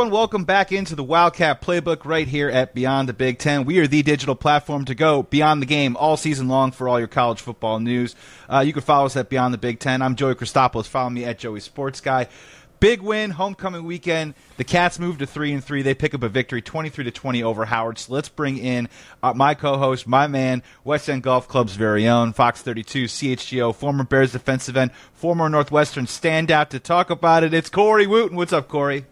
everyone. Welcome back into the Wildcat Playbook right here at Beyond the Big Ten. We are the digital platform to go beyond the game all season long for all your college football news. Uh, you can follow us at Beyond the Big Ten. I'm Joey Christopoulos. Follow me at Joey Sports Guy. Big win, homecoming weekend. The Cats move to three and three. They pick up a victory, twenty-three to twenty over Howard. So let's bring in uh, my co-host, my man, West End Golf Club's very own Fox 32 CHGO, former Bears defensive end, former Northwestern standout. To talk about it, it's Corey Wootton. What's up, Corey?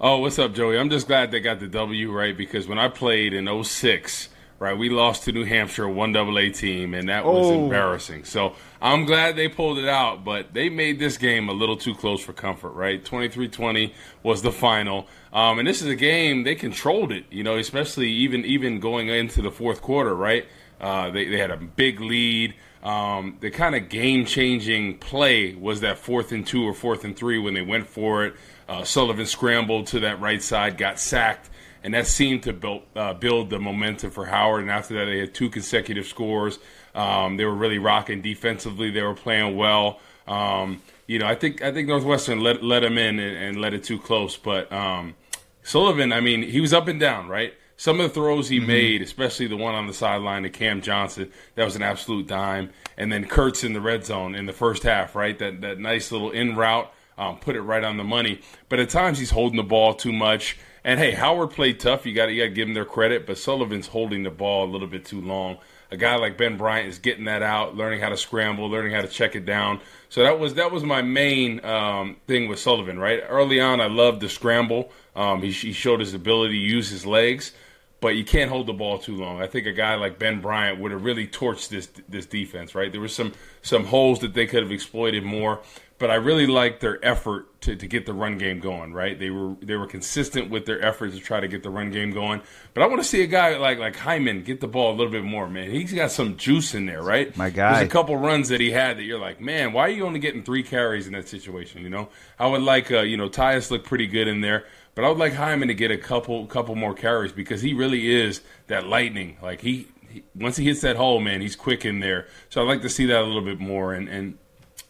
Oh, what's up, Joey? I'm just glad they got the W right because when I played in 06, right, we lost to New Hampshire, one double A team, and that was Oh. embarrassing. So I'm glad they pulled it out, but they made this game a little too close for comfort, right? 23 20 was the final. Um, and this is a game they controlled it, you know, especially even even going into the fourth quarter, right? Uh, they, they had a big lead. Um, the kind of game changing play was that fourth and two or fourth and three when they went for it. Uh, Sullivan scrambled to that right side, got sacked, and that seemed to build, uh, build the momentum for Howard. And after that, they had two consecutive scores. Um, they were really rocking defensively. They were playing well. Um, you know, I think I think Northwestern let let them in and, and let it too close. But um, Sullivan, I mean, he was up and down, right? Some of the throws he made, especially the one on the sideline to Cam Johnson, that was an absolute dime. And then Kurtz in the red zone in the first half, right? That that nice little in route, um, put it right on the money. But at times he's holding the ball too much. And hey, Howard played tough. You got you got to give him their credit. But Sullivan's holding the ball a little bit too long. A guy like Ben Bryant is getting that out, learning how to scramble, learning how to check it down. So that was that was my main um, thing with Sullivan. Right early on, I loved the scramble. Um, he, he showed his ability to use his legs but you can't hold the ball too long. I think a guy like Ben Bryant would have really torched this this defense. Right, there was some some holes that they could have exploited more, but I really liked their effort to, to get the run game going. Right, they were they were consistent with their efforts to try to get the run game going. But I want to see a guy like like Himon get the ball a little bit more. Man, he's got some juice in there. Right, My guy. There's a couple runs that he had that you're like, man, why are you only getting three carries in that situation? You know, I would like uh, you know Tyus looked pretty good in there. But I would like Himon to get a couple couple more carries because he really is that lightning. Like he, he once he hits that hole, man, he's quick in there. So I'd like to see that a little bit more. And and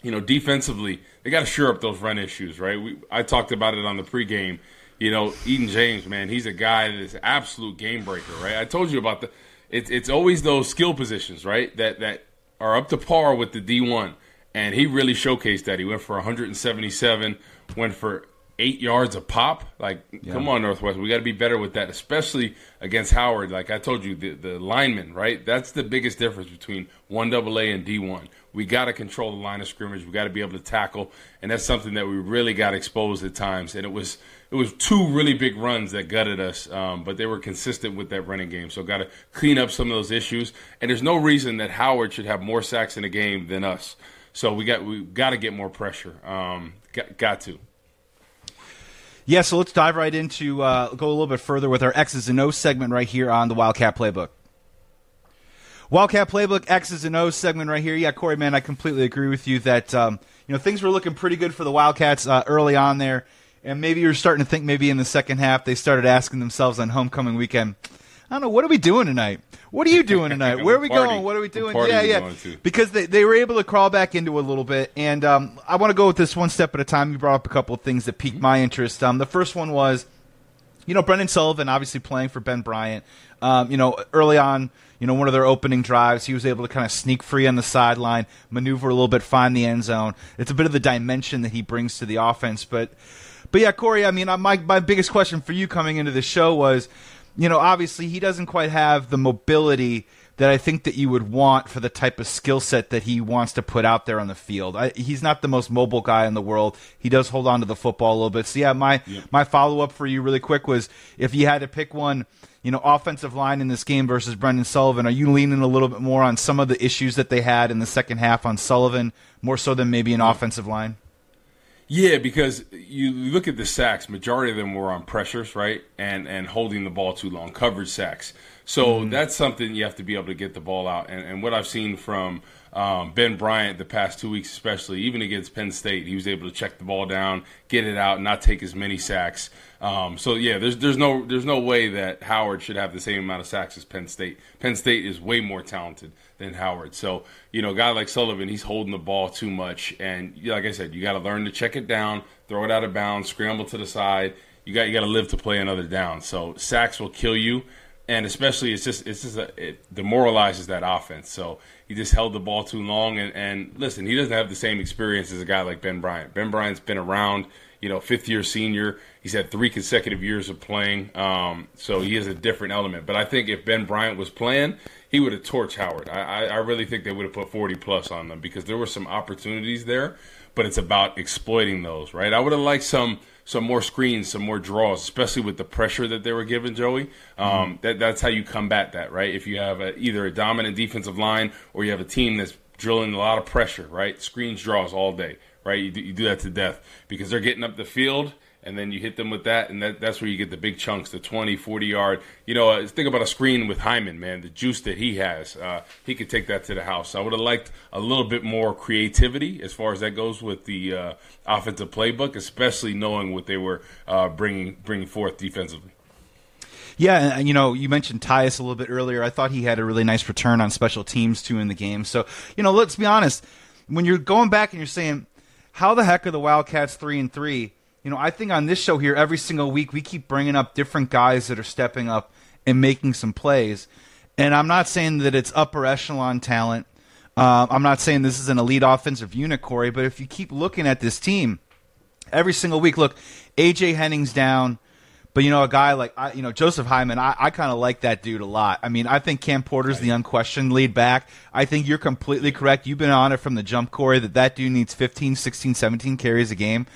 you know, defensively, they got to shore up those run issues, right? We, I talked about it on the pregame. You know, Eden James, man, he's a guy that is absolute game breaker, right? I told you about the. It's it's always those skill positions, right? That that are up to par with the D one, and he really showcased that. He went for 177, went for eight yards a pop. Like, come on, Northwest, we got to be better with that, especially against Howard. Like I told you, the the linemen, right? That's the biggest difference between one double A and D one. We got to control the line of scrimmage. We got to be able to tackle, and that's something that we really got exposed at times. And it was it was two really big runs that gutted us, um, but they were consistent with that running game. So got to clean up some of those issues. And there's no reason that Howard should have more sacks in a game than us. So we got we got to get more pressure. Um, got, got to. Yeah, so let's dive right into uh, go a little bit further with our X's and O's segment right here on the Wildcat Playbook. Wildcat Playbook X's and O's segment right here. Yeah, Corey, man, I completely agree with you that um, you know things were looking pretty good for the Wildcats uh, early on there, and maybe you're starting to think maybe in the second half they started asking themselves on homecoming weekend. I don't know. What are we doing tonight? What are you doing tonight? Where are we Party. going? What are we doing? Yeah, yeah. Because they, they were able to crawl back into it a little bit. And um, I want to go with this one step at a time. You brought up a couple of things that piqued my interest. Um, the first one was, you know, Brendan Sullivan obviously playing for Ben Bryant. Um, you know, early on, you know, one of their opening drives, he was able to kind of sneak free on the sideline, maneuver a little bit, find the end zone. It's a bit of the dimension that he brings to the offense. But, but yeah, Corey, I mean, uh, my my biggest question for you coming into the show was, you know, obviously he doesn't quite have the mobility that I think that you would want for the type of skill set that he wants to put out there on the field. I, he's not the most mobile guy in the world. He does hold on to the football a little bit. So yeah, my my follow up for you really quick was if you had to pick one, you know, offensive line in this game versus Brendan Sullivan, are you leaning a little bit more on some of the issues that they had in the second half on Sullivan more so than maybe an offensive line? Yeah, because you look at the sacks, majority of them were on pressures, right? And and holding the ball too long, coverage sacks. So that's something you have to be able to get the ball out. And, and what I've seen from um, Ben Bryant the past two weeks, especially, even against Penn State, he was able to check the ball down, get it out, not take as many sacks. Um, so yeah, there's there's no there's no way that Howard should have the same amount of sacks as Penn State. Penn State is way more talented than Howard. So you know, a guy like Sullivan, he's holding the ball too much, and like I said, you got to learn to check it down, throw it out of bounds, scramble to the side. you got you got to live to play another down. So sacks will kill you, and especially it's just it's just a, it demoralizes that offense. So he just held the ball too long, and, and listen, he doesn't have the same experience as a guy like Ben Bryant. Ben Bryant's been around, you know, fifth year senior. He's had three consecutive years of playing, um, so he is a different element. But I think if Ben Bryant was playing, he would have torched Howard. I, I, I really think they would have put 40 plus on them because there were some opportunities there, but it's about exploiting those, right? I would have liked some some more screens, some more draws, especially with the pressure that they were given, Joey. Um, mm-hmm. that, that's how you combat that, right? If you have a, either a dominant defensive line or you have a team that's drilling a lot of pressure, right? Screens, draws all day, right? You do, you do that to death because they're getting up the field – and then you hit them with that, and that, that's where you get the big chunks, the 20, 40 yard. You know, uh, think about a screen with Himon, man, the juice that he has. Uh, he could take that to the house. I would have liked a little bit more creativity as far as that goes with the uh, offensive playbook, especially knowing what they were uh, bringing bringing forth defensively. Yeah, and you know, you mentioned Tyus a little bit earlier. I thought he had a really nice return on special teams too in the game. So, you know, let's be honest. When you're going back and you're saying, "How the heck are the Wildcats three and three? You know, I think on this show here, every single week, we keep bringing up different guys that are stepping up and making some plays. And I'm not saying that it's upper echelon talent. Uh, I'm not saying this is an elite offensive unit, Corey, but if you keep looking at this team every single week, look, AJ Henning's down. But you know, a guy like you know Joseph Himon, I, I kind of like that dude a lot. I mean, I think Cam Porter's the unquestioned lead back. I think you're completely correct. You've been on it from the jump, Corey, that that dude needs 15, 16, 17 carries a game.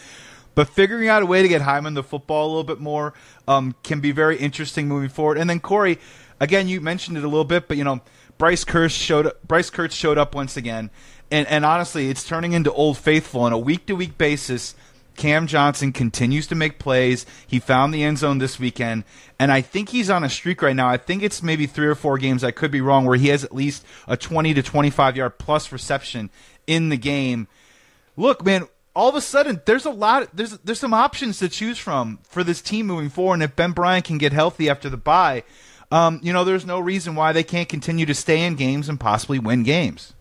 But figuring out a way to get Himon the football a little bit more um, can be very interesting moving forward. And then Corey, again, you mentioned it a little bit, but you know, Bryce Kurtz showed up, Bryce Kurtz showed up once again, and and honestly, it's turning into old faithful on a week to week basis. Cam Johnson continues to make plays. He found the end zone this weekend, and I think he's on a streak right now. I think it's maybe three or four games. I could be wrong, where he has at least a twenty to twenty-five yard plus reception in the game. Look, man, all of a sudden there's a lot there's there's some options to choose from for this team moving forward and if Ben Bryant can get healthy after the bye um, you know there's no reason why they can't continue to stay in games and possibly win games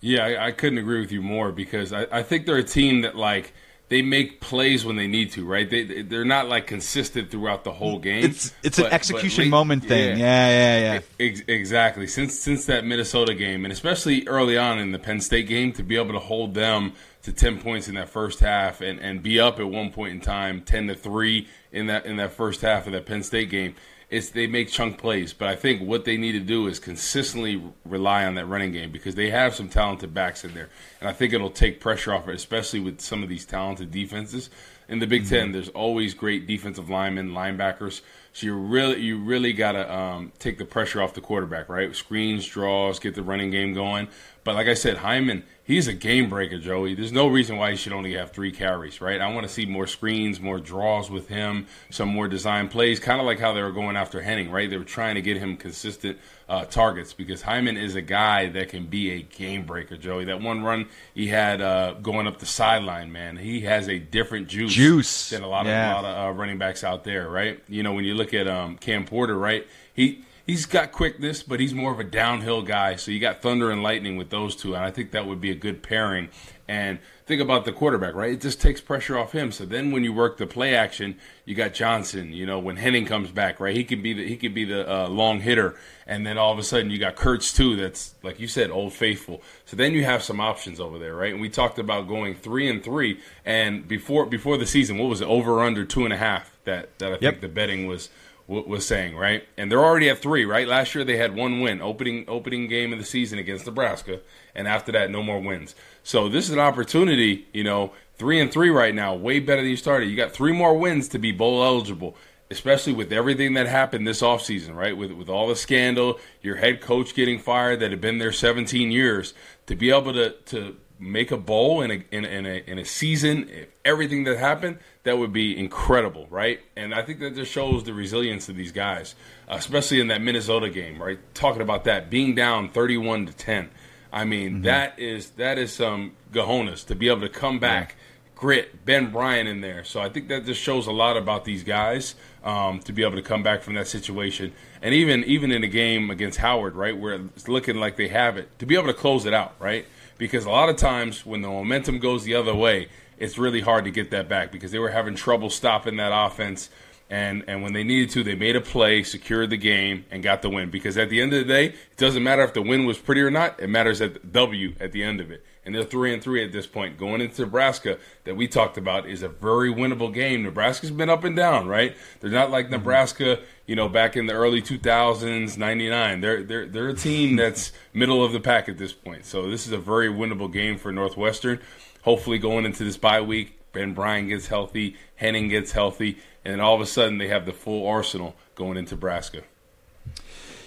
yeah I, I couldn't agree with you more because I, I think they're a team that like they make plays when they need to, right? They they're not like consistent throughout the whole game. It's it's but, an execution late, moment thing. Yeah, yeah, yeah. yeah. Ex- exactly. Since since that Minnesota game, and especially early on in the Penn State game, to be able to hold them to 10 points in that first half and, and be up at one point in time 10 to 3 in that in that first half of that Penn State game it's they make chunk plays. But I think what they need to do is consistently rely on that running game because they have some talented backs in there. And I think it'll take pressure off it especially with some of these talented defenses. In the Big mm-hmm. 10 there's always great defensive linemen linebackers. So you really you really got to um, take the pressure off the quarterback right? Screens draws get the running game going. But like I said Himon he's a game breaker, Joey. There's no reason why he should only have three carries, right? I want to see more screens, more draws with him, some more design plays, kind of like how they were going after Henning, right? They were trying to get him consistent uh, targets because Himon is a guy that can be a game breaker, Joey. That one run he had uh, going up the sideline, man, he has a different juice, juice. than a lot of, a lot of uh, running backs out there, right? You know, when you look at um, Cam Porter, right? He he's got quickness, but he's more of a downhill guy. So you got thunder and lightning with those two, and I think that would be a good pairing. And think about the quarterback, right? It just takes pressure off him. So then when you work the play action, you got Johnson. You know, when Henning comes back, right? He could be the he could be the uh, long hitter, and then all of a sudden you got Kurtz too. That's like you said, old faithful. So then you have some options over there, right? And we talked about going three and three, and before before the season, what was it? Over or under two and a half. That that I think yep. the betting was was saying, right? And they're already at three, right? Last year they had one win, opening opening game of the season against Nebraska, and after that, no more wins. So this is an opportunity, you know, three and three right now, way better than you started. You got three more wins to be bowl eligible, especially with everything that happened this offseason, right? With with all the scandal, your head coach getting fired that had been there 17 years, to be able to to make a bowl in a in, in a in a season, if everything that happened, that would be incredible, right? And I think that just shows the resilience of these guys, especially in that Minnesota game, right? Talking about that being down 31 to 10. I mean, mm-hmm. that is that is some gahonas to be able to come back, yeah. grit, Ben Bryant in there. So I think that just shows a lot about these guys um, to be able to come back from that situation, and even even in a game against Howard, right, where it's looking like they have it, to be able to close it out, right? Because a lot of times when the momentum goes the other way, it's really hard to get that back because they were having trouble stopping that offense. And, and when they needed to, they made a play, secured the game, and got the win. Because at the end of the day, it doesn't matter if the win was pretty or not. It matters at the W at the end of it. And they're three and three at this point. Going into Nebraska, that we talked about, is a very winnable game. Nebraska's been up and down, right? They're not like mm-hmm. Nebraska, you know, back in the early 2000s, 99. They're they're they're a team mm-hmm. that's middle of the pack at this point. So this is a very winnable game for Northwestern. Hopefully, going into this bye week, Ben Bryant gets healthy, Henning gets healthy, and then all of a sudden they have the full arsenal going into Nebraska.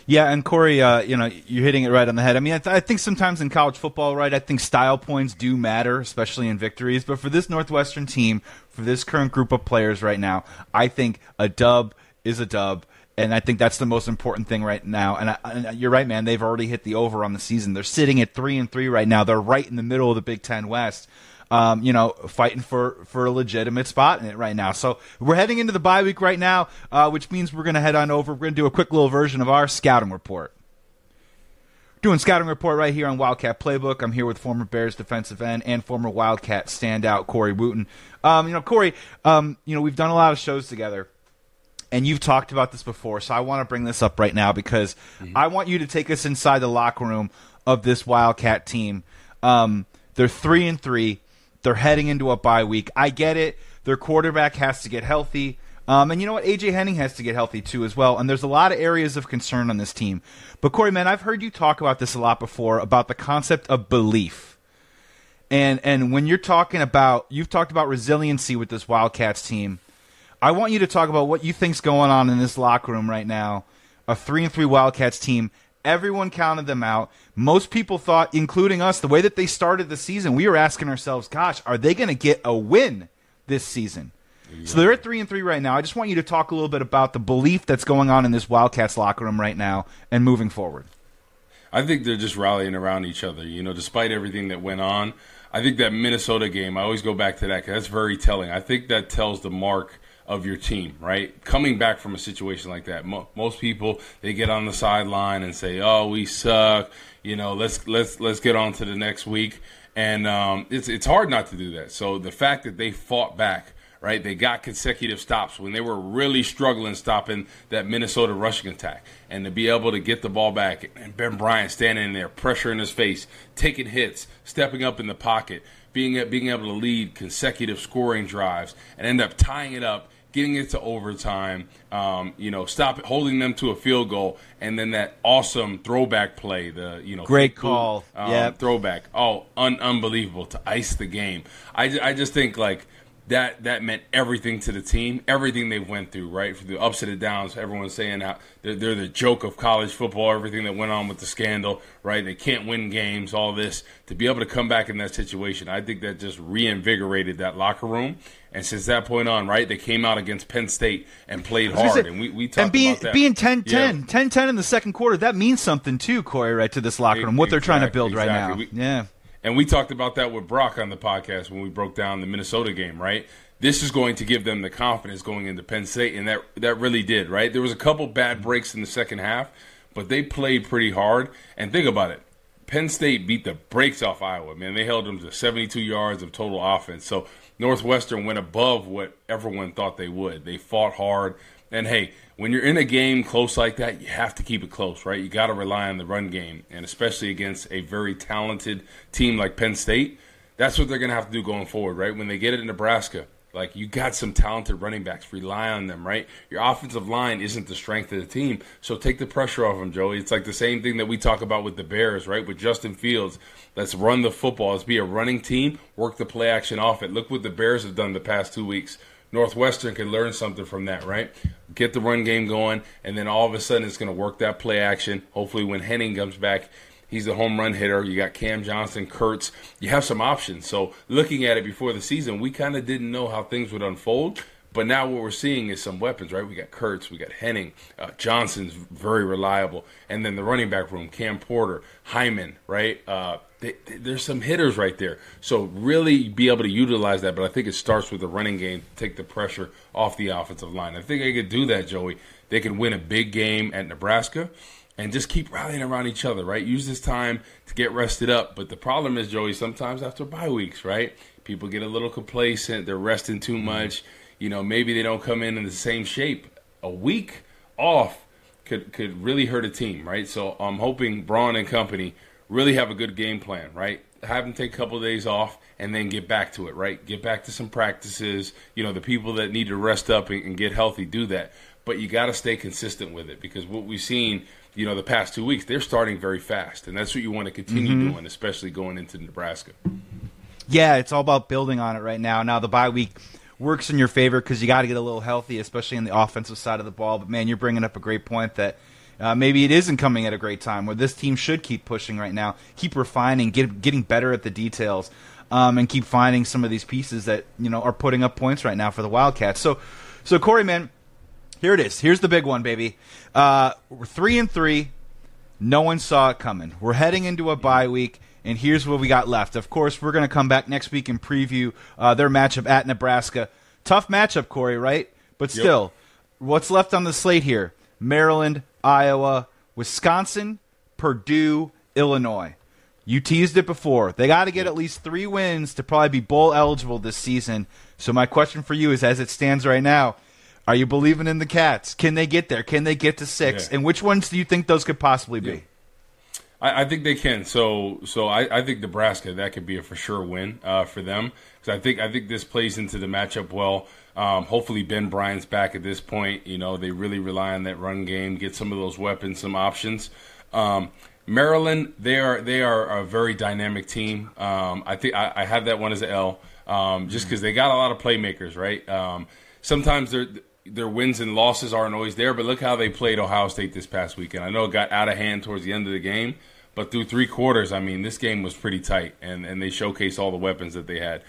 Yeah, and Corey, uh, you know, you're hitting it right on the head. I mean, I, th- I, think sometimes in college football, right, I think style points do matter, especially in victories. But for this Northwestern team, for this current group of players right now, I think a dub is a dub. And I think that's the most important thing right now. And, I, and you're right, man. They've already hit the over on the season. They're sitting at three and three right now. They're right in the middle of the Big Ten West um, you know, fighting for, for a legitimate spot in it right now. So we're heading into the bye week right now, uh, which means we're going to head on over. We're going to do a quick little version of our scouting report. Doing scouting report right here on Wildcat Playbook. I'm here with former Bears defensive end and former Wildcat standout Corey Wootton. Um, you know, Corey, um, you know we've done a lot of shows together and you've talked about this before, so I want to bring this up right now because mm-hmm. I want you to take us inside the locker room of this Wildcat team. Um, they're three and three. They're heading into a bye week. I get it. Their quarterback has to get healthy. Um, and you know what? AJ Henning has to get healthy too, as well. And there's a lot of areas of concern on this team. But Corey, man, I've heard you talk about this a lot before about the concept of belief. And and when you're talking about, you've talked about resiliency with this Wildcats team. I want you to talk about what you think's going on in this locker room right now. A three and three Wildcats team Everyone counted them out. Most people thought, including us, the way that they started the season, we were asking ourselves, gosh, are they going to get a win this season? Yeah. So they're at three and three right now. I just want you to talk a little bit about the belief that's going on in this Wildcats locker room right now and moving forward. I think they're just rallying around each other. You know, despite everything that went on, I think that Minnesota game. I always go back to that because that's very telling. I think that tells the mark of your team, right? Coming back from a situation like that, mo- most people they get on the sideline and say, "Oh, we suck," you know. Let's let's let's get on to the next week, and um, it's it's hard not to do that. So the fact that they fought back, right? They got consecutive stops when they were really struggling stopping that Minnesota rushing attack, and to be able to get the ball back and Ben Bryant standing there, pressure in his face, taking hits, stepping up in the pocket, being being able to lead consecutive scoring drives, and end up tying it up getting it to overtime, um, you know, stop holding them to a field goal, and then that awesome throwback play, the you know, great call, um, yeah, throwback, oh, un- unbelievable to ice the game. I, I just think like that that meant everything to the team, everything they went through, right? For the ups and the downs, everyone's saying how they're, they're, the joke of college football, everything that went on with the scandal, right? They can't win games, all this. To be able to come back in that situation, I think that just reinvigorated that locker room. And since that point on, right, they came out against Penn State and played hard. Say, and we, we talked and being, about that. And being 10 10, 10 10 in the second quarter, that means something too, Corey, right, to this locker room, what they're trying to build exactly. right now. We, yeah. And we talked about that with Brock on the podcast when we broke down the Minnesota game, right? this is going to give them the confidence going into Penn State, and that that really did. Right, there was a couple bad breaks in the second half, but they played pretty hard. And think about it, Penn State beat the brakes off Iowa. Man, they held them to 72 yards of total offense. So Northwestern went above what everyone thought they would. They fought hard, and hey, when you're in a game close like that, you have to keep it close, right? You got to rely on the run game, and especially against a very talented team like Penn State. That's what they're going to have to do going forward, right? When they get it in Nebraska, like you got some talented running backs, rely on them, right? Your offensive line isn't the strength of the team, so take the pressure off them, Joey. It's like the same thing that we talk about with the Bears, right? With Justin Fields, let's run the football. Let's be a running team, work the play action off it. Look what the Bears have done the past two weeks. Northwestern can learn something from that, right? Get the run game going, and then all of a sudden it's going to work that play action. Hopefully, when Henning comes back, He's the home run hitter. You got Cam Johnson, Kurtz. You have some options. So looking at it before the season, we kind of didn't know how things would unfold. But now what we're seeing is some weapons, right? We got Kurtz, we got Henning, uh, Johnson's very reliable, and then the running back room, Cam Porter, Himon, right? Uh, they, they, there's some hitters right there. So really be able to utilize that. But I think it starts with the running game, take the pressure off the offensive line. I think they could do that, Joey. They can win a big game at Nebraska and just keep rallying around each other, right? Use this time to get rested up. But the problem is, Joey, sometimes after bye weeks, right? People get a little complacent. They're resting too mm-hmm. much. You know, maybe they don't come in in the same shape. A week off could could really hurt a team, right? So I'm hoping Braun and company really have a good game plan, right? Have them take a couple of days off and then get back to it, right? Get back to some practices. You know, the people that need to rest up and, and get healthy do that. But you got to stay consistent with it because what we've seen – you know, the past two weeks, they're starting very fast, and that's what you want to continue mm-hmm. doing, especially going into Nebraska. Yeah, it's all about building on it right now. Now the bye week works in your favor because you got to get a little healthy, especially in the offensive side of the ball. But man, you're bringing up a great point that. Uh, maybe it isn't coming at a great time where this team should keep pushing right now, keep refining, get, getting better at the details, um, and keep finding some of these pieces that you know are putting up points right now for the Wildcats. So, so Corey, man, here it is. Here's the big one, baby. Uh, we're three and three. No one saw it coming. We're heading into a bye week, and here's what we got left. Of course, we're going to come back next week and preview uh, their matchup at Nebraska. Tough matchup, Corey, right? But still, yep. what's left on the slate here? Maryland, Iowa, Wisconsin, Purdue, Illinois. You teased it before. They got to get at least three wins to probably be bowl eligible this season. So my question for you is, as it stands right now, are you believing in the Cats? Can they get there? Can they get to six? Yeah. And which ones do you think those could possibly be? Yeah. I, I, think they can. So, so I, I, think Nebraska that could be a for sure win uh, for them because I think I think this plays into the matchup well. Um, hopefully, Ben Bryant's back at this point. You know, they really rely on that run game, get some of those weapons, some options. Um, Maryland, they are they are a very dynamic team. Um, I think I, I, have that one as an L, um, just because they got a lot of playmakers, right? Um, sometimes they're their wins and losses aren't always there, but look how they played Ohio State this past weekend. I know it got out of hand towards the end of the game, but through three quarters, I mean, this game was pretty tight, and, and they showcased all the weapons that they had.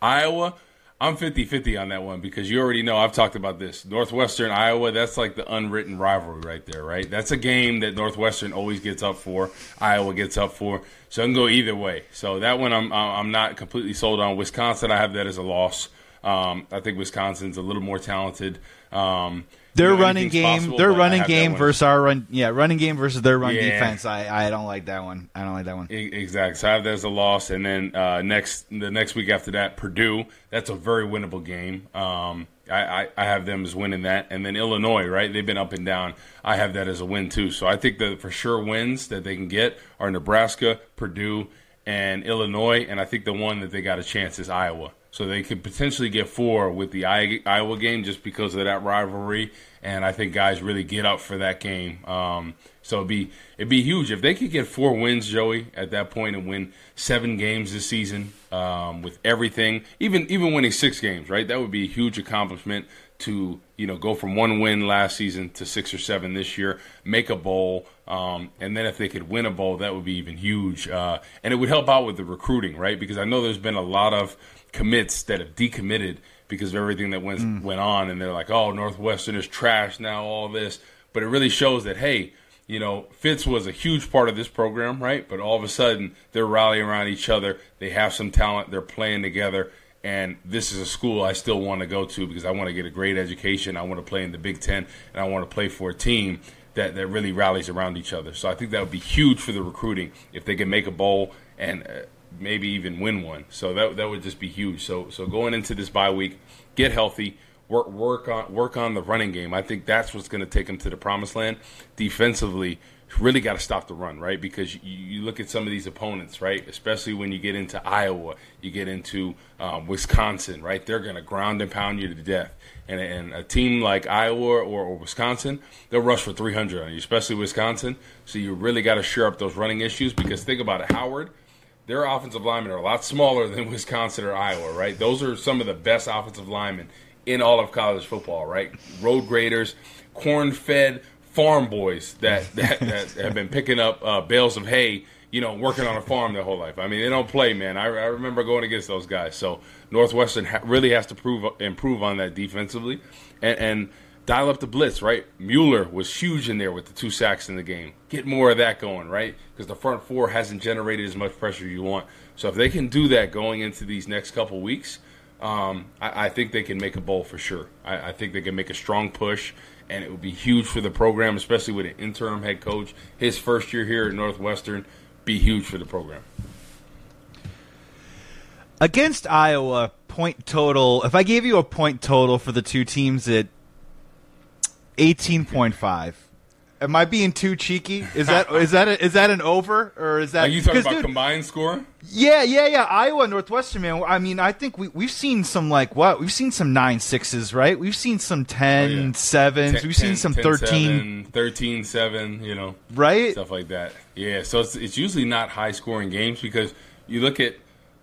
Iowa, I'm 50 50 on that one because you already know I've talked about this. Northwestern, Iowa, that's like the unwritten rivalry right there, right? That's a game that Northwestern always gets up for, Iowa gets up for. So I can go either way. So that one I'm, I'm not completely sold on. Wisconsin, I have that as a loss. Um, I think Wisconsin's a little more talented. Um, their you know, running game, possible, their running game versus our run, yeah, running game versus their run yeah. defense. I, I don't like that one. I don't like that one. Exactly. So I have that as a loss, and then uh, next the next week after that, Purdue. That's a very winnable game. Um, I, I, I, have them as winning that, and then Illinois. Right, they've been up and down. I have that as a win too. So I think the for sure wins that they can get are Nebraska, Purdue, and Illinois, and I think the one that they got a chance is Iowa. So they could potentially get four with the Iowa game just because of that rivalry, and I think guys really get up for that game. Um, so it'd be it'd be huge if they could get four wins, Joey, at that point and win seven games this season um, with everything, even even winning six games, right? That would be a huge accomplishment to you know go from one win last season to six or seven this year, make a bowl, um, and then if they could win a bowl, that would be even huge, uh, and it would help out with the recruiting, right? Because I know there's been a lot of commits that have decommitted because of everything that went mm. went on, and they're like, "Oh, Northwestern is trash now." All this, but it really shows that hey, you know, Fitz was a huge part of this program, right? But all of a sudden, they're rallying around each other. They have some talent. They're playing together. And this is a school I still want to go to because I want to get a great education. I want to play in the Big Ten, and I want to play for a team that, that really rallies around each other. So I think that would be huge for the recruiting if they can make a bowl and uh, maybe even win one. So that that would just be huge. So so going into this bye week, get healthy, work work on work on the running game. I think that's what's going to take them to the promised land. Defensively, really got to stop the run, right? Because you, you, look at some of these opponents, right? Especially when you get into Iowa, you get into um, Wisconsin, right? They're going to ground and pound you to death. And, and a team like Iowa or, or, Wisconsin, they'll rush for 300 on you, especially Wisconsin. So you really got to shore up those running issues because think about it, Howard – their offensive linemen are a lot smaller than Wisconsin or Iowa, right? Those are some of the best offensive linemen in all of college football, right? Road graders, corn fed farm boys that, that, that have been picking up uh, bales of hay, you know, working on a farm their whole life. I mean, they don't play, man. I, I remember going against those guys. So Northwestern ha- really has to prove improve on that defensively. And, and dial up the blitz, right? Mueller was huge in there with the two sacks in the game. Get more of that going, right? Because the front four hasn't generated as much pressure you want. So if they can do that going into these next couple weeks, um, I, I, think they can make a bowl for sure. I, I, think they can make a strong push, and it would be huge for the program, especially with an interim head coach. His first year here at Northwestern, be huge for the program. Against Iowa, point total. If I gave you a point total for the two teams at eighteen point five, Am I being too cheeky? Is that is that a, is that an over or is that? Are you talking about dude, combined score? Yeah, yeah, yeah. Iowa Northwestern man. I mean, I think we we've seen some like what we've seen some nine sixes, right? We've seen some 10 oh, yeah. sevens. Ten, we've 10, seen some 10, 13, 7, 13 7, You know, right? Stuff like that. Yeah. So it's it's usually not high scoring games because you look at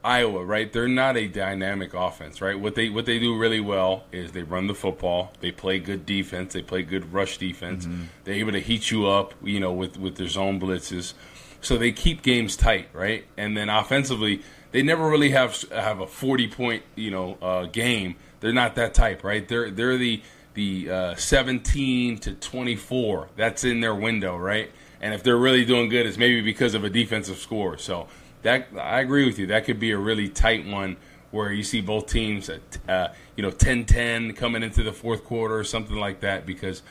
Iowa, right? They're not a dynamic offense, right? What they what they do really well is they run the football, they play good defense, they play good rush defense. Mm-hmm. They're able to heat you up, you know, with with their zone blitzes. So they keep games tight, right? And then offensively, they never really have have a 40 point, you know, uh, game. They're not that type, right? They're they're the the uh, 17 to 24. That's in their window, right? And if they're really doing good, it's maybe because of a defensive score. So that I agree with you. That could be a really tight one where you see both teams at uh, you know 10-10 coming into the fourth quarter or something like that because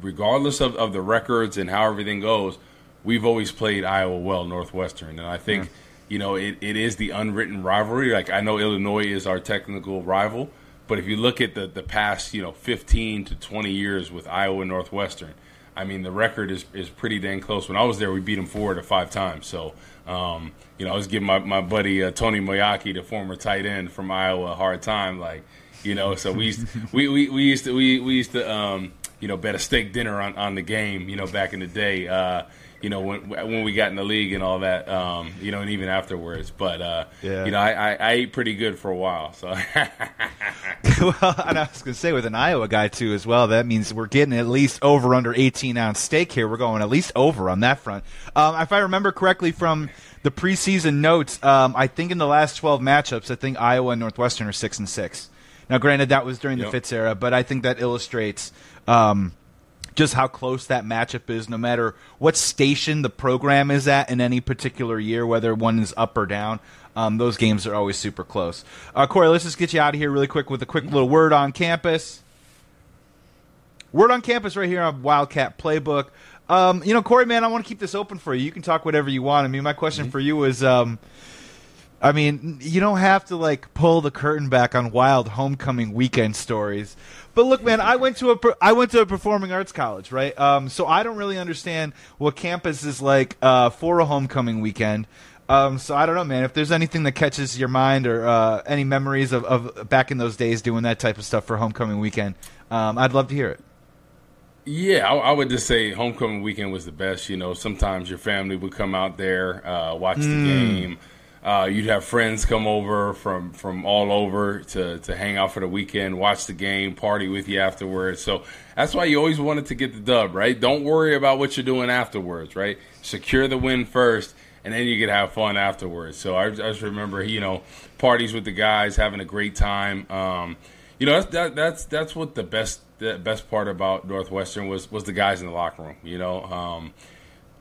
regardless of, of the records and how everything goes we've always played iowa well northwestern and i think yeah. you know it, it is the unwritten rivalry like i know illinois is our technical rival but if you look at the, the past you know 15 to 20 years with iowa and northwestern i mean the record is, is pretty dang close when i was there we beat them four to five times so um, you know, I was giving my, my buddy uh, Tony Moeaki, the former tight end from Iowa, a hard time. Like, you know, so we used to, we, we, we used to we, we used to um, you know bet a steak dinner on, on the game. You know, back in the day. Uh, you know when when we got in the league and all that, um, you know, and even afterwards. But uh, yeah. you know, I, I, I, ate pretty good for a while. So, well, and I was going to say with an Iowa guy too as well. That means we're getting at least over under eighteen ounce steak here. We're going at least over on that front. Um, if I remember correctly from the preseason notes, um, I think in the last twelve matchups, I think Iowa and Northwestern are six and six. Now, granted, that was during the yep. Fitz era, but I think that illustrates. Um, just how close that matchup is, no matter what station the program is at in any particular year, whether one is up or down. Um, those games are always super close. Uh, Corey, let's just get you out of here really quick with a quick little word on campus. Word on campus right here on Wildcat Playbook. Um, you know, Corey, man, I want to keep this open for you. You can talk whatever you want. I mean, my question mm-hmm. for you is. Um, I mean, you don't have to like pull the curtain back on wild homecoming weekend stories, but look, man, I went to a I went to a performing arts college, right? Um, so I don't really understand what campus is like uh, for a homecoming weekend. Um, so I don't know, man. If there's anything that catches your mind or uh, any memories of, of back in those days doing that type of stuff for homecoming weekend, um, I'd love to hear it. Yeah, I, I, would just say homecoming weekend was the best. You know, sometimes your family would come out there, uh, watch mm. the game. Uh, you'd have friends come over from, from all over to, to hang out for the weekend, watch the game, party with you afterwards. So that's why you always wanted to get the dub, right? Don't worry about what you're doing afterwards, right? Secure the win first, and then you can have fun afterwards. So I, I just remember, you know, parties with the guys, having a great time. Um, you know, that's that, that's that's what the best the best part about Northwestern was was the guys in the locker room. You know. Um,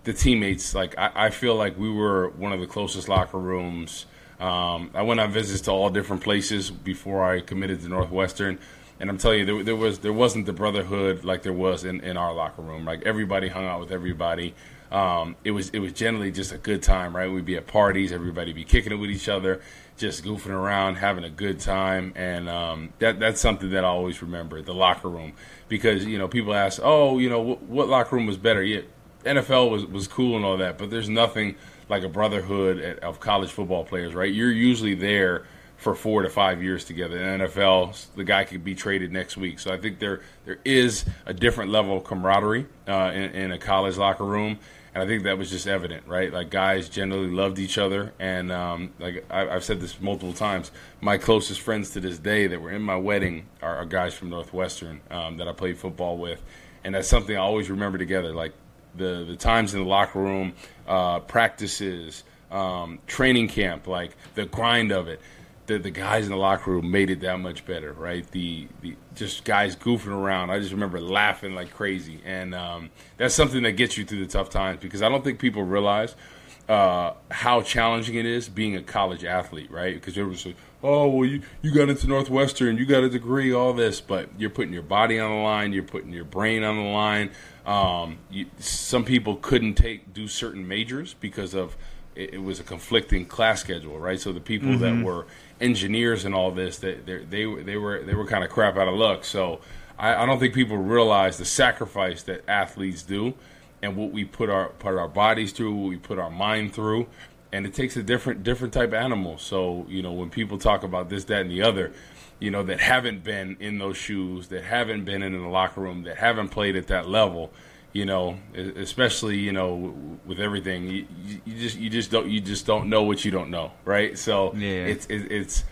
the teammates. Like I, I, feel like we were one of the closest locker rooms. Um, I went on visits to all different places before I committed to Northwestern, and I'm telling you, there, there was there wasn't the brotherhood like there was in, in our locker room. Like everybody hung out with everybody. Um, it was it was generally just a good time, right? We'd be at parties, everybody be kicking it with each other, just goofing around, having a good time, and um, that that's something that I always remember the locker room because you know people ask, oh, you know what, what locker room was better? Yeah, NFL was, was cool and all that, but there's nothing like a brotherhood of college football players, right? You're usually there for four to five years together. In NFL, the guy could be traded next week. So I think there there is a different level of camaraderie uh, in, in, a college locker room, and I think that was just evident, right? Like guys generally loved each other, and um, like I, have said this multiple times, my closest friends to this day that were in my wedding are, are guys from Northwestern um, that I played football with, and that's something I always remember together. Like the the times in the locker room, uh, practices, um, training camp, like the grind of it. The, the guys in the locker room made it that much better, right? The, the just guys goofing around. I just remember laughing like crazy, and um, that's something that gets you through the tough times because I don't think people realize uh, how challenging it is being a college athlete, right? Because there was oh well, you you got into Northwestern, you got a degree, all this, but you're putting your body on the line, you're putting your brain on the line. Um, you, some people couldn't take do certain majors because of it, it was a conflicting class schedule, right? So the people mm-hmm. that were engineers and all this, that they, they they were they were kind of crap out of luck. So I, I don't think people realize the sacrifice that athletes do and what we put our put our bodies through, what we put our mind through, and it takes a different different type of animal. So you know when people talk about this, that, and the other, you know that haven't been in those shoes, that haven't been in the locker room, that haven't played at that level, you know, especially you know with everything, you, you just you just don't you just don't know what you don't know, right? So yeah. it's it's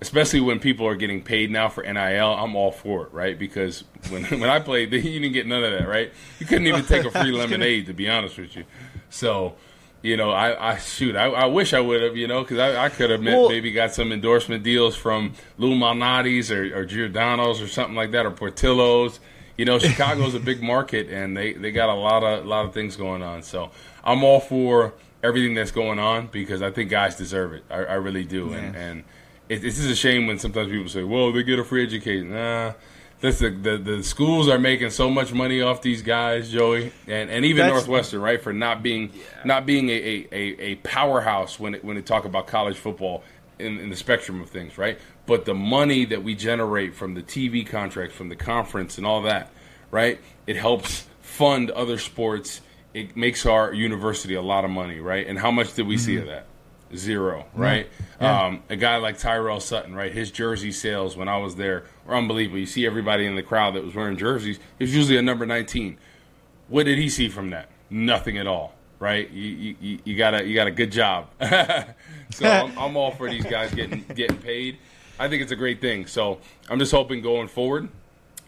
especially when people are getting paid now for NIL, I'm all for it, right? Because when when I played, you didn't get none of that, right? You couldn't even take a free lemonade, to be honest with you. So, you know, I, I shoot, I, I wish I would have, you know, because I, I could have well, maybe got some endorsement deals from Lou Malnati's or, or Giordano's or something like that, or Portillo's. You know, Chicago's a big market, and they, they got a lot of a lot of things going on. So I'm all for everything that's going on because I think guys deserve it. I, I really do, yeah. and and it, it's just a shame when sometimes people say, "Well, they get a free education." Nah, that's the, the the schools are making so much money off these guys, Joey, and and even that's, Northwestern, right, for not being yeah. not being a, a, a, powerhouse when it, when they talk about college football in, in the spectrum of things, right? But the money that we generate from the TV contracts, from the conference, and all that, right? It helps fund other sports. It makes our university a lot of money, right? And how much did we mm-hmm. see of that? zero, right? Yeah. Um, a guy like Tyrell Sutton, right? His jersey sales when I was there were unbelievable. You see everybody in the crowd that was wearing jerseys. It was usually a number 19. What did he see from that? Nothing at all, right? You, you, you got a you got a good job. so I'm, I'm all for these guys getting getting paid. I think it's a great thing. So I'm just hoping going forward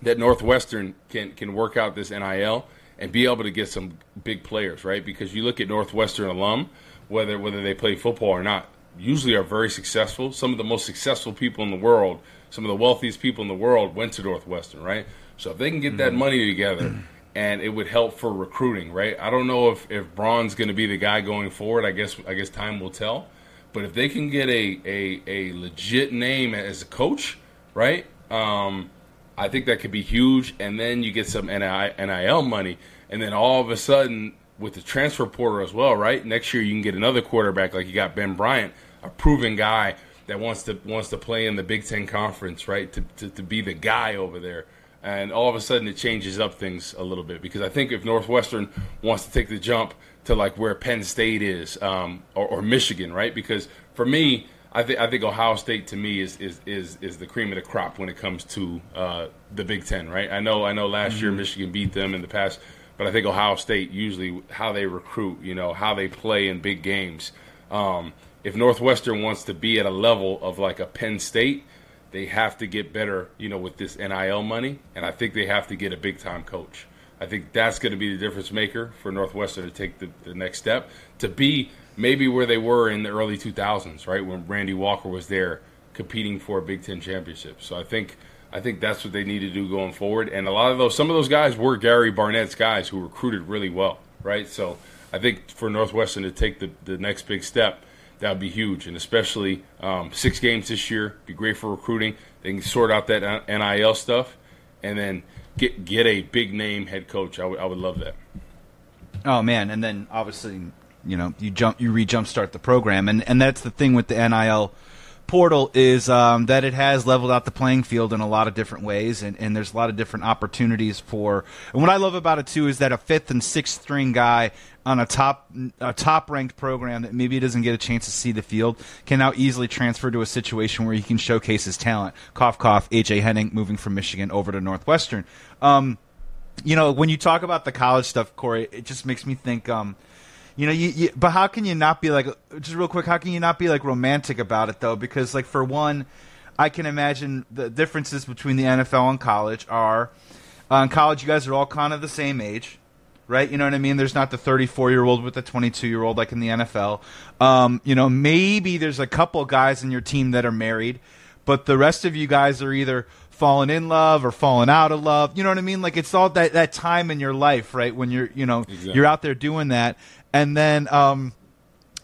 that Northwestern can can work out this NIL and be able to get some big players, right? Because you look at Northwestern alum whether whether they play football or not, usually are very successful. Some of the most successful people in the world, some of the wealthiest people in the world went to Northwestern, right? So if they can get mm-hmm. that money together and it would help for recruiting, right? I don't know if, if Braun's going to be the guy going forward. I guess I guess time will tell. But if they can get a, a, a legit name as a coach, right? Um, I think that could be huge. And then you get some NIL money, and then all of a sudden with the transfer portal as well, right? Next year you can get another quarterback like you got Ben Bryant, a proven guy that wants to wants to play in the Big Ten conference, right? To, to, to be the guy over there. And all of a sudden it changes up things a little bit because I think if Northwestern wants to take the jump to like where Penn State is um, or, or Michigan, right? Because for me, I think I think Ohio State to me is is is, is the cream of the crop when it comes to uh, the Big Ten, right? I know I know last mm-hmm. year Michigan beat them in the past but I think Ohio State usually how they recruit, you know, how they play in big games. Um, if Northwestern wants to be at a level of like a Penn State, they have to get better, you know, with this NIL money, and I think they have to get a big time coach. I think that's going to be the difference maker for Northwestern to take the, the next step to be maybe where they were in the early 2000s, right when Randy Walker was there competing for a Big Ten championship. So I think I think that's what they need to do going forward. And a lot of those, some of those guys were Gary Barnett's guys who recruited really well, right? So I think for Northwestern to take the, the next big step, that would be huge. And especially um, six games this year, be great for recruiting. They can sort out that NIL stuff and then get get a big name head coach. I would would love that. Oh man, and then obviously you know you jump you re jumpstart the program, and and that's the thing with the NIL portal is um, that it has leveled out the playing field in a lot of different ways, and, and there's a lot of different opportunities for. And what I love about it too is that a fifth and sixth string guy on a top a top ranked program that maybe doesn't get a chance to see the field can now easily transfer to a situation where he can showcase his talent. Cough cough. AJ Henning moving from Michigan over to Northwestern. Um, you know, when you talk about the college stuff, Corey, it just makes me think. Um, you know, you, you, but how can you not be like just real quick? How can you not be like romantic about it though? Because like for one, I can imagine the differences between the NFL and college are uh, in college you guys are all kind of the same age, right? You know what I mean? There's not the 34 year old with the 22 year old like in the NFL. Um, you know, maybe there's a couple guys in your team that are married, but the rest of you guys are either falling in love or falling out of love. You know what I mean? Like it's all that that time in your life, right? When you're you know exactly. you're out there doing that, and then um,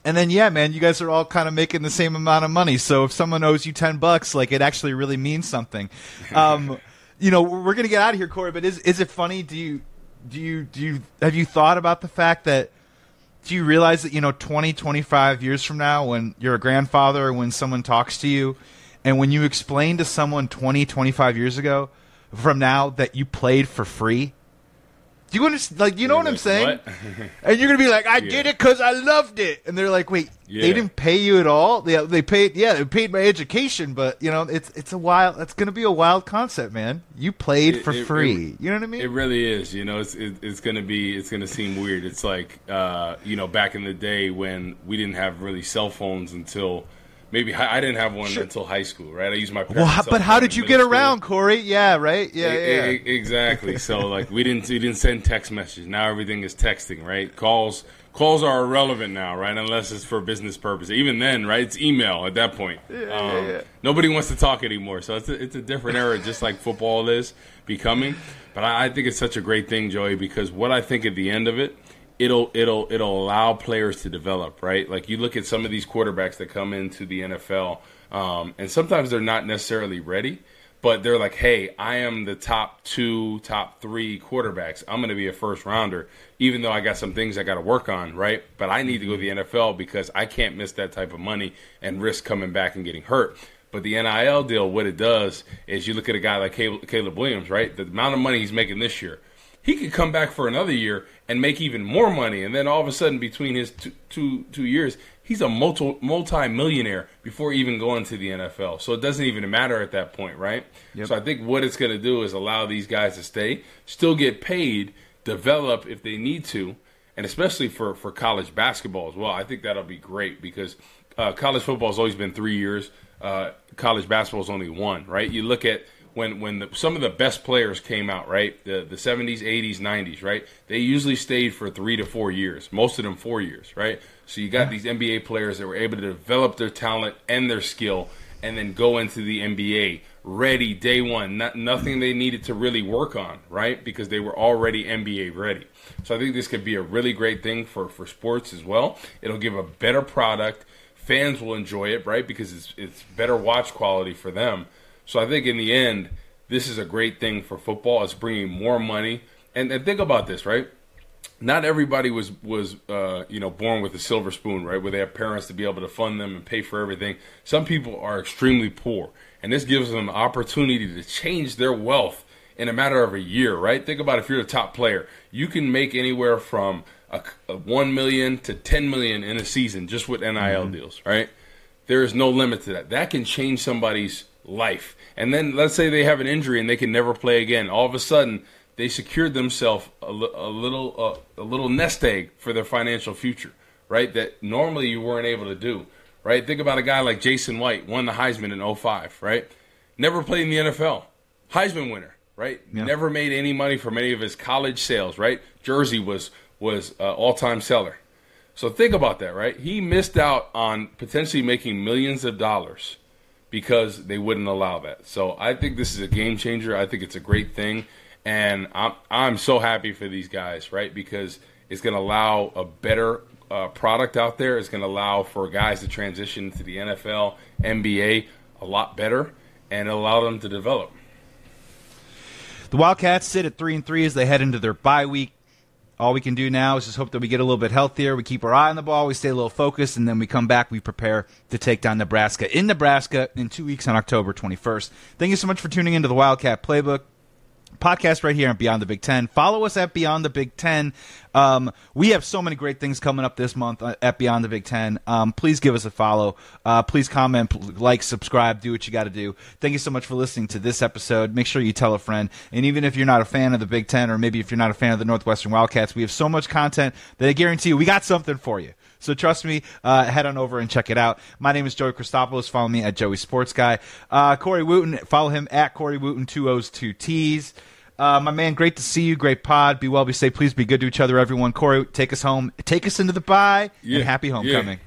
and then yeah, man, you guys are all kind of making the same amount of money. So if someone owes you ten bucks, like it actually really means something. Um, you know, we're gonna get out of here, Corey. But is is it funny? Do you do you do you have you thought about the fact that do you realize that you know 20 25 years from now when you're a grandfather or when someone talks to you and when you explain to someone 20 25 years ago from now that you played for free do you understand? Like, you know what I'm saying? "What?" and you're gonna be like, "I did it because I loved it," and they're like, "Wait, Yeah. they didn't pay you at all? They they paid, yeah, they paid my education, but you know, it's it's a wild. That's gonna be a wild concept, man. You played It- for it- free. you know what I mean? It really is. You know, it's it, it's gonna be it's gonna seem weird. It's like uh, you know back in the day when we didn't have really cell phones until maybe I didn't have one Sure. until high school, right? I used my parents' cell but how did you get school. around, Corey? Yeah, right. Yeah, yeah. exactly. So like we didn't we didn't send text messages. Now everything is texting, right? Calls calls are irrelevant now, right? Unless it's for business purpose. Even then, right? It's email at that point. Um, yeah. Nobody wants to talk anymore. So it's a, it's a different era, just like football is becoming. But I, I think it's such a great thing, Joey, because what I think at the end of it, it'll it'll it'll allow players to develop, right? Like you look at some of these quarterbacks that come into the NFL, um, and sometimes they're not necessarily ready but they're like, hey, I am the top two, top three quarterbacks. I'm going to be a first rounder, even though I got some things I got to work on, right? But I need to go to the NFL because I can't miss that type of money and risk coming back and getting hurt. But the NIL deal, what it does is you look at a guy like Caleb Caleb Williams, right? The amount of money he's making this year, he could come back for another year and make even more money, and then all of a sudden, between his two two, two years, he's a multi multi millionaire before even going to the NFL. So it doesn't even matter at that point, right? So I think what it's going to do is allow these guys to stay, still get paid, develop if they need to, and especially for for college basketball as well. I think that'll be great because uh, college football has always been three years. Uh, college basketball is only one, right? You look at when when the, some of the best players came out, right? The the 70s, 80s, 90s, right? They usually stayed for 3 to 4 years. Most of them 4 years, right? So you got these NBA players that were able to develop their talent and their skill and then go into the NBA ready day 1. Not, nothing they needed to really work on, right? Because they were already NBA ready. So I think this could be a really great thing for for sports as well. It'll give a better product. Fans will enjoy it, right? Because it's it's better watch quality for them. So I think in the end, this is a great thing for football. It's bringing more money. And, and think about this, right? Not everybody was was uh, you know born with a silver spoon, right? Where they have parents to be able to fund them and pay for everything. Some people are extremely poor, and this gives them an opportunity to change their wealth in a matter of a year, right? Think about if you're a top player, you can make anywhere from a, a one million to ten million in a season just with NIL deals, right? There is no limit to that. That can change somebody's life. And then let's say they have an injury and they can never play again. All of a sudden, they secured themselves a, li- a little uh, a little nest egg for their financial future, right? That normally you weren't able to do, right? Think about a guy like Jason White, won the Heisman in 05, right? Never played in the NFL. Heisman winner, right? Yeah. Never made any money from any of his college sales, right? Jersey was was uh, all-time seller. So think about that, right? He missed out on potentially making millions of dollars because they wouldn't allow that. So I think this is a game changer. I think it's a great thing, and I'm I'm so happy for these guys, right? Because it's going to allow a better uh, product out there. It's going to allow for guys to transition to the NFL, NBA a lot better, and allow them to develop. The Wildcats sit at three and three as they head into their bye week. All we can do now is just hope that we get a little bit healthier. We keep our eye on the ball. We stay a little focused, and then we come back. We prepare to take down Nebraska in Nebraska in two weeks on October 21st. Thank you so much for tuning into the Wildcat Playbook podcast right here on Beyond the Big Ten. Follow us at Beyond the Big Ten. Um, we have so many great things coming up this month uh, at Beyond the Big Ten. Um, please give us a follow. Uh, please comment, like, subscribe, do what you got to do. Thank you so much for listening to this episode. Make sure you tell a friend. And even if you're not a fan of the Big Ten, or maybe if you're not a fan of the Northwestern Wildcats, we have so much content that I guarantee you we got something for you. So trust me, uh, head on over and check it out. My name is Joey Christopoulos. Follow me at Joey Sports Guy. Uh, Corey Wootton, follow him at Corey Wootton, two O's, two T's. Uh, my man, great to see you. Great pod. Be well, be safe. Please be good to each other, everyone. Corey, take us home. Take us into the bye. Yeah, and happy homecoming.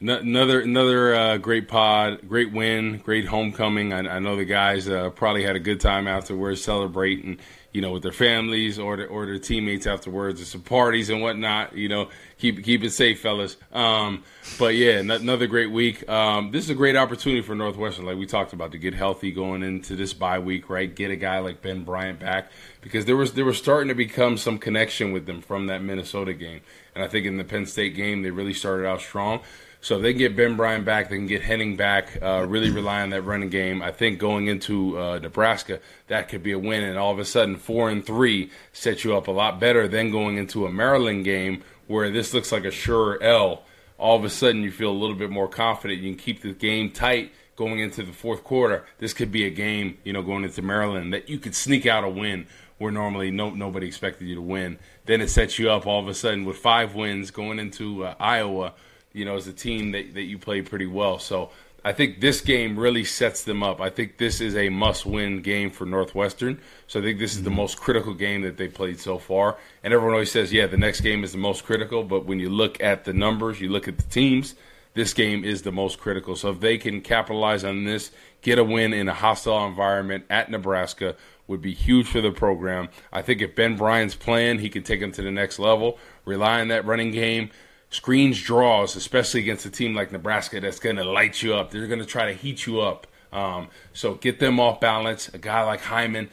another another uh, great pod, great win, great homecoming. I, I know the guys uh, probably had a good time afterwards, celebrating, you know, with their families or their, or their teammates afterwards. There's some parties and whatnot. You know, keep keep it safe, fellas. Um, but yeah, n- another great week. Um, this is a great opportunity for Northwestern, like we talked about, to get healthy going into this bye week. Right, get a guy like Ben Bryant back because there was there was starting to become some connection with them from that Minnesota game, and I think in the Penn State game they really started out strong. So if they get Ben Bryant back, they can get Henning back. Uh, really rely on that running game. I think going into uh, Nebraska, that could be a win, and all of a sudden four and three sets you up a lot better than going into a Maryland game where this looks like a sure L. All of a sudden you feel a little bit more confident. You can keep the game tight going into the fourth quarter. This could be a game, you know, going into Maryland that you could sneak out a win where normally no nobody expected you to win. Then it sets you up all of a sudden with five wins going into uh, Iowa you know, as a team that, that you play pretty well. So I think this game really sets them up. I think this is a must win game for Northwestern. So I think this is the mm-hmm. most critical game that they played so far. And everyone always says, yeah, the next game is the most critical. But when you look at the numbers, you look at the teams, this game is the most critical. So if they can capitalize on this, get a win in a hostile environment at Nebraska, would be huge for the program. I think if Ben Bryant's playing, he can take them to the next level. Rely on that running game screens draws, especially against a team like Nebraska that's going to light you up. They're going to try to heat you up. Um, so get them off balance. A guy like Himon,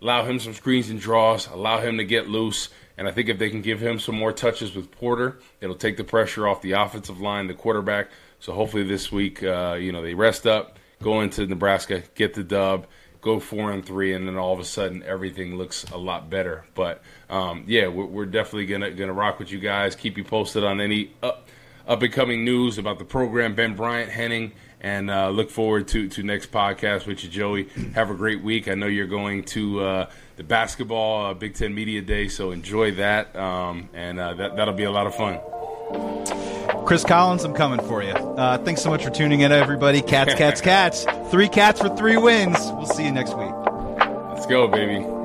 allow him some screens and draws, allow him to get loose. And I think if they can give him some more touches with Porter, it'll take the pressure off the offensive line, the quarterback. So hopefully this week, uh, you know, they rest up, go into Nebraska, get the dub, go four and three, and then all of a sudden everything looks a lot better. But um, yeah, we're, we're, definitely gonna gonna rock with you guys. Keep you posted on any up, up and coming news about the program. Ben Bryant, Henning, and uh, look forward to to next podcast with you, Joey. Have a great week. I know you're going to uh, the basketball uh, Big Ten Media Day, so enjoy that, um, and uh, that that'll be a lot of fun. Chris Collins, I'm coming for you. Uh, thanks so much for tuning in, everybody. Cats, cats, cats. Three cats for three wins. We'll see you next week. Let's go, baby.